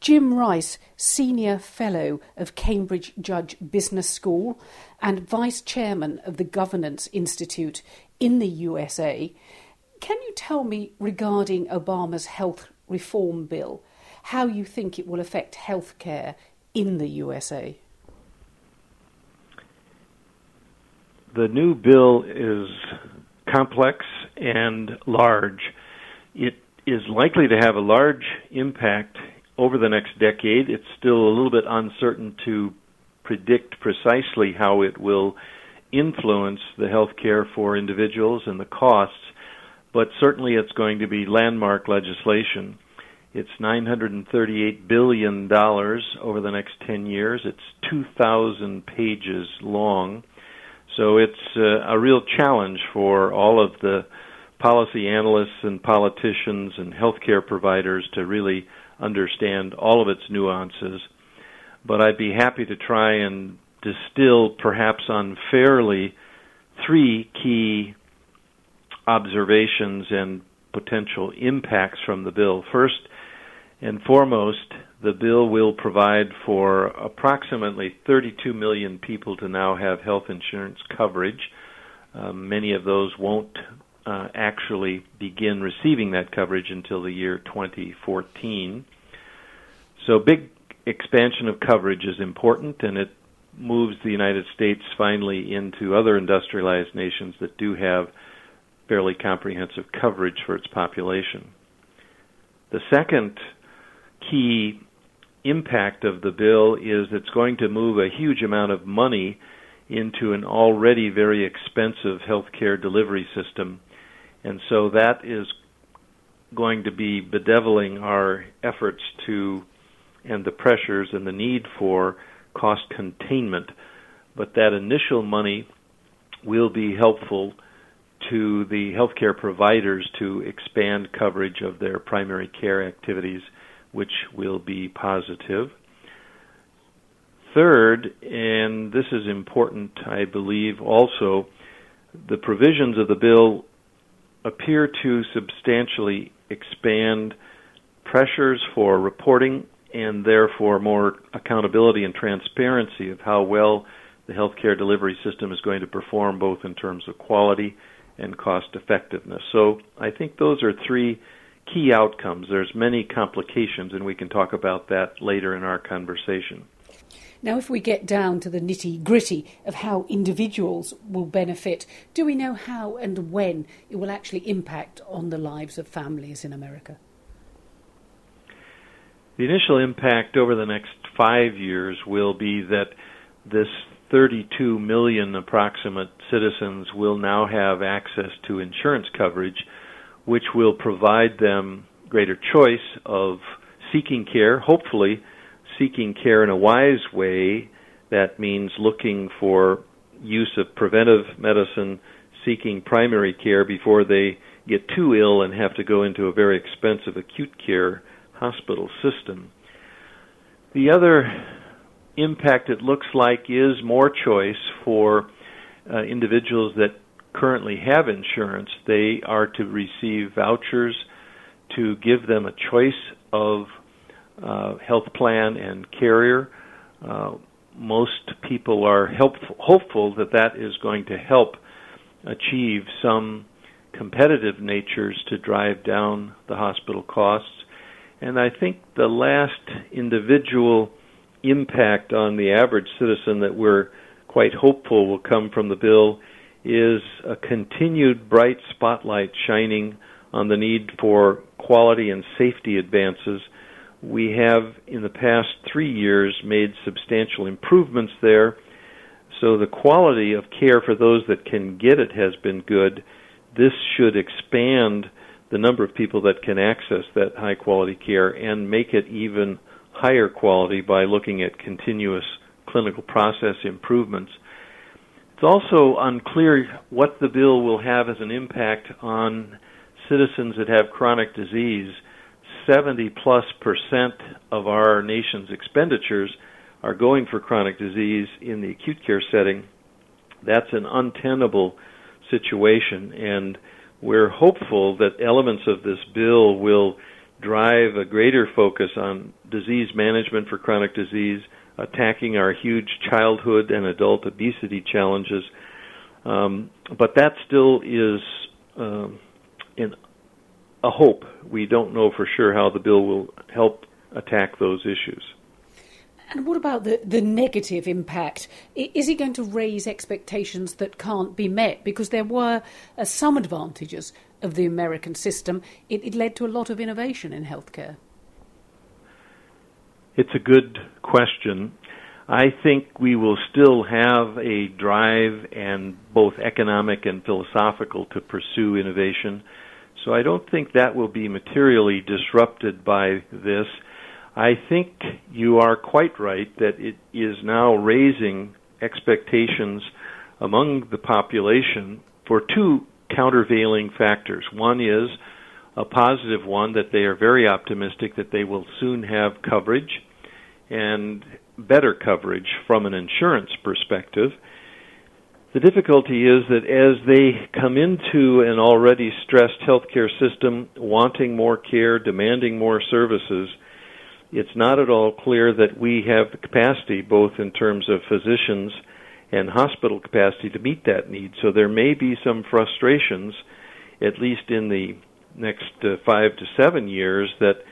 Jim Rice, Senior Fellow of Cambridge Judge Business School and Vice Chairman of the Governance Institute in the USA. Can you tell me regarding Obama's health reform bill how you think it will affect healthcare in the USA? The new bill is complex and large. It is likely to have a large impact over the next decade. It's still a little bit uncertain to predict precisely how it will influence the health care for individuals and the costs, but certainly it's going to be landmark legislation. It's $938 billion over the next 10 years. It's 2,000 pages long. So it's uh, a real challenge for all of the policy analysts and politicians and healthcare providers to really understand all of its nuances. But I'd be happy to try and distill, perhaps unfairly, three key observations and potential impacts from the bill. First and foremost, the bill will provide for approximately 32 million people to now have health insurance coverage. Uh, many of those won't uh, actually begin receiving that coverage until the year 2014. So, big expansion of coverage is important, and it moves the United States finally into other industrialized nations that do have fairly comprehensive coverage for its population. The second key impact of the bill is it's going to move a huge amount of money into an already very expensive healthcare delivery system and so that is going to be bedeviling our efforts to and the pressures and the need for cost containment. But that initial money will be helpful to the healthcare providers to expand coverage of their primary care activities, which will be positive. Third, and this is important, I believe also, the provisions of the bill appear to substantially expand pressures for reporting and therefore more accountability and transparency of how well the healthcare delivery system is going to perform both in terms of quality and cost effectiveness. So I think those are three key outcomes. There's many complications and we can talk about that later in our conversation. Now, if we get down to the nitty gritty of how individuals will benefit, do we know how and when it will actually impact on the lives of families in America? The initial impact over the next five years will be that this 32 million approximate citizens will now have access to insurance coverage, which will provide them greater choice of seeking care, hopefully seeking care in a wise way, that means looking for use of preventive medicine, seeking primary care before they get too ill and have to go into a very expensive acute care hospital system. The other impact it looks like is more choice for uh, individuals that currently have insurance. They are to receive vouchers to give them a choice of uh, health plan and carrier. Uh, most people are helpful, hopeful that that is going to help achieve some competitive natures to drive down the hospital costs. And I think the last individual impact on the average citizen that we're quite hopeful will come from the bill is a continued bright spotlight shining on the need for quality and safety advances we have, in the past three years, made substantial improvements there. So the quality of care for those that can get it has been good. This should expand the number of people that can access that high quality care and make it even higher quality by looking at continuous clinical process improvements. It's also unclear what the bill will have as an impact on citizens that have chronic disease 70 plus percent of our nation's expenditures are going for chronic disease in the acute care setting, that's an untenable situation. And we're hopeful that elements of this bill will drive a greater focus on disease management for chronic disease, attacking our huge childhood and adult obesity challenges. Um, but that still is um, in a hope. We don't know for sure how the bill will help attack those issues. And what about the, the negative impact? Is it going to raise expectations that can't be met? Because there were uh, some advantages of the American system. It, it led to a lot of innovation in healthcare. It's a good question. I think we will still have a drive and both economic and philosophical to pursue innovation. So I don't think that will be materially disrupted by this. I think you are quite right that it is now raising expectations among the population for two countervailing factors. One is a positive one that they are very optimistic that they will soon have coverage and better coverage from an insurance perspective. The difficulty is that as they come into an already stressed healthcare system, wanting more care, demanding more services, it's not at all clear that we have the capacity, both in terms of physicians and hospital capacity, to meet that need. So there may be some frustrations, at least in the next uh, five to seven years, that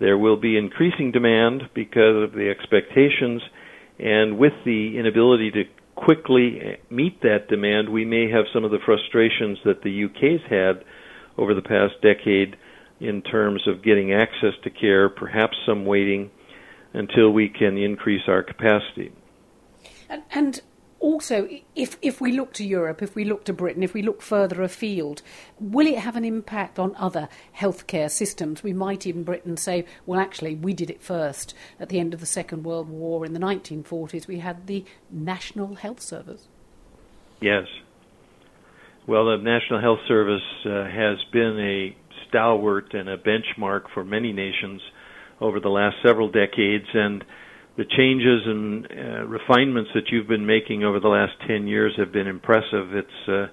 there will be increasing demand because of the expectations, and with the inability to quickly meet that demand, we may have some of the frustrations that the UK's had over the past decade in terms of getting access to care, perhaps some waiting until we can increase our capacity. And, and also, if, if we look to Europe, if we look to Britain, if we look further afield, will it have an impact on other healthcare systems? We might in Britain say, well, actually, we did it first. At the end of the Second World War in the 1940s, we had the National Health Service. Yes. Well, the National Health Service uh, has been a stalwart and a benchmark for many nations over the last several decades, and the changes and uh, refinements that you've been making over the last 10 years have been impressive. It's uh,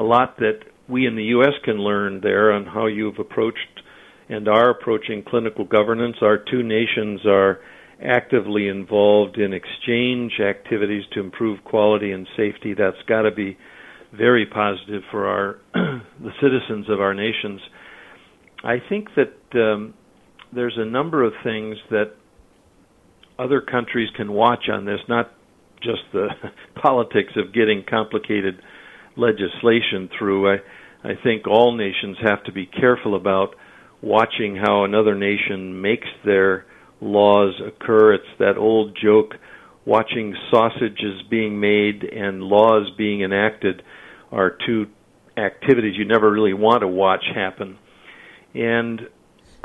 a lot that we in the U.S. can learn there on how you've approached and are approaching clinical governance. Our two nations are actively involved in exchange activities to improve quality and safety. That's got to be very positive for our the citizens of our nations. I think that um, there's a number of things that other countries can watch on this, not just the politics of getting complicated legislation through. I, I think all nations have to be careful about watching how another nation makes their laws occur. It's that old joke watching sausages being made and laws being enacted are two activities you never really want to watch happen. And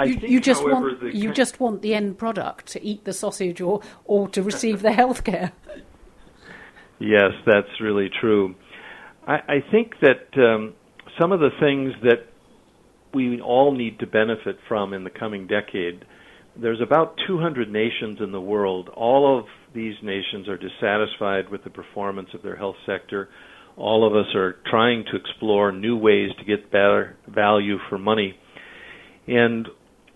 I you, think, you just however, want the, you just want the end product to eat the sausage or or to receive the health care. Yes, that's really true. I, I think that um, some of the things that we all need to benefit from in the coming decade. There's about 200 nations in the world. All of these nations are dissatisfied with the performance of their health sector. All of us are trying to explore new ways to get better value for money. And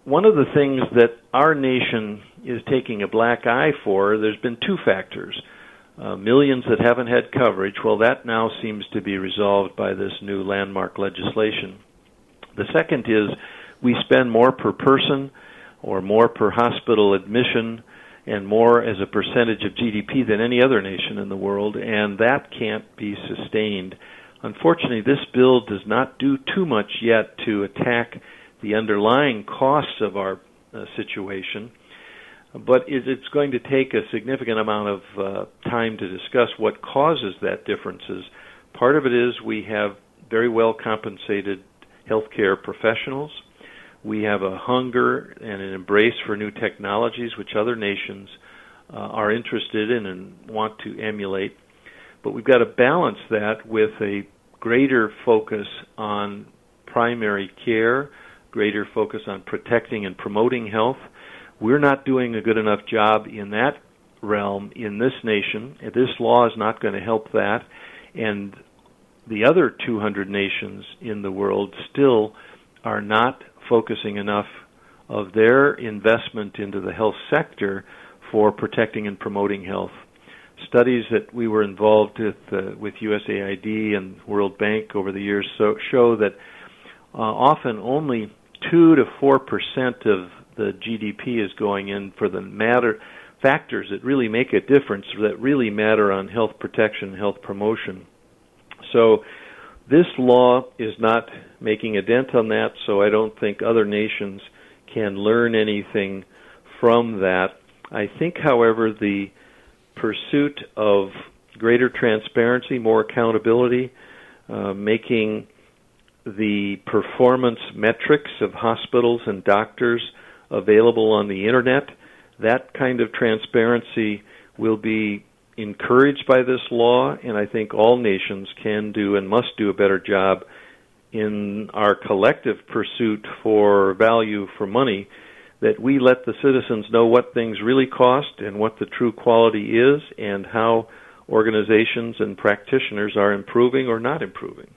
one of the things that our nation is taking a black eye for, there's been two factors. Uh, millions that haven't had coverage, well, that now seems to be resolved by this new landmark legislation. The second is we spend more per person or more per hospital admission and more as a percentage of GDP than any other nation in the world, and that can't be sustained. Unfortunately, this bill does not do too much yet to attack the underlying costs of our uh, situation, but it's going to take a significant amount of uh, time to discuss what causes that differences. Part of it is we have very well compensated healthcare professionals. We have a hunger and an embrace for new technologies, which other nations uh, are interested in and want to emulate. But we've got to balance that with a greater focus on primary care, greater focus on protecting and promoting health. We're not doing a good enough job in that realm in this nation. This law is not going to help that. And the other 200 nations in the world still are not focusing enough of their investment into the health sector for protecting and promoting health. Studies that we were involved with uh, with USAID and World Bank over the years so, show that uh, often only two to four percent of the GDP is going in for the matter factors that really make a difference, that really matter on health protection, health promotion. So this law is not making a dent on that, so I don't think other nations can learn anything from that. I think, however, the pursuit of greater transparency, more accountability, uh, making the performance metrics of hospitals and doctors available on the internet, that kind of transparency will be encouraged by this law, and I think all nations can do and must do a better job in our collective pursuit for value for money that we let the citizens know what things really cost and what the true quality is and how organizations and practitioners are improving or not improving.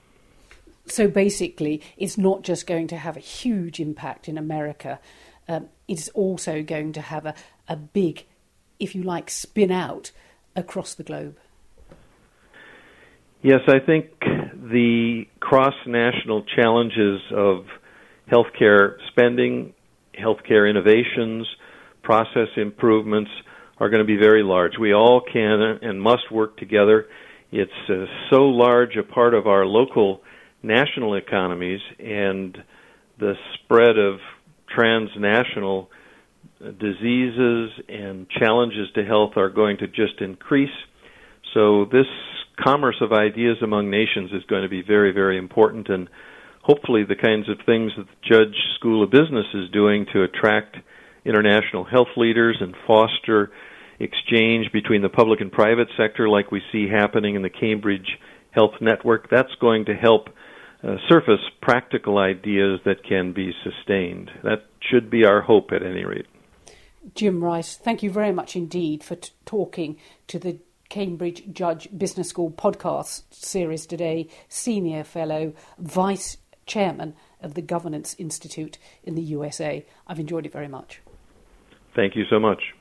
So basically, it's not just going to have a huge impact in America, um, it's also going to have a, a big, if you like, spin out across the globe? Yes, I think the cross national challenges of healthcare spending, healthcare innovations, process improvements are going to be very large. We all can and must work together. It's uh, so large a part of our local national economies, and the spread of transnational diseases and challenges to health are going to just increase. So this commerce of ideas among nations is going to be very, very important, and hopefully the kinds of things that the Judge School of Business is doing to attract international health leaders and foster exchange between the public and private sector, like we see happening in the Cambridge Health Network, that's going to help uh, surface practical ideas that can be sustained. That should be our hope at any rate. Jim Rice, thank you very much indeed for t- talking to the Cambridge Judge Business School podcast series today, Senior Fellow, Vice Chairman of the Governance Institute in the USA. I've enjoyed it very much. Thank you so much.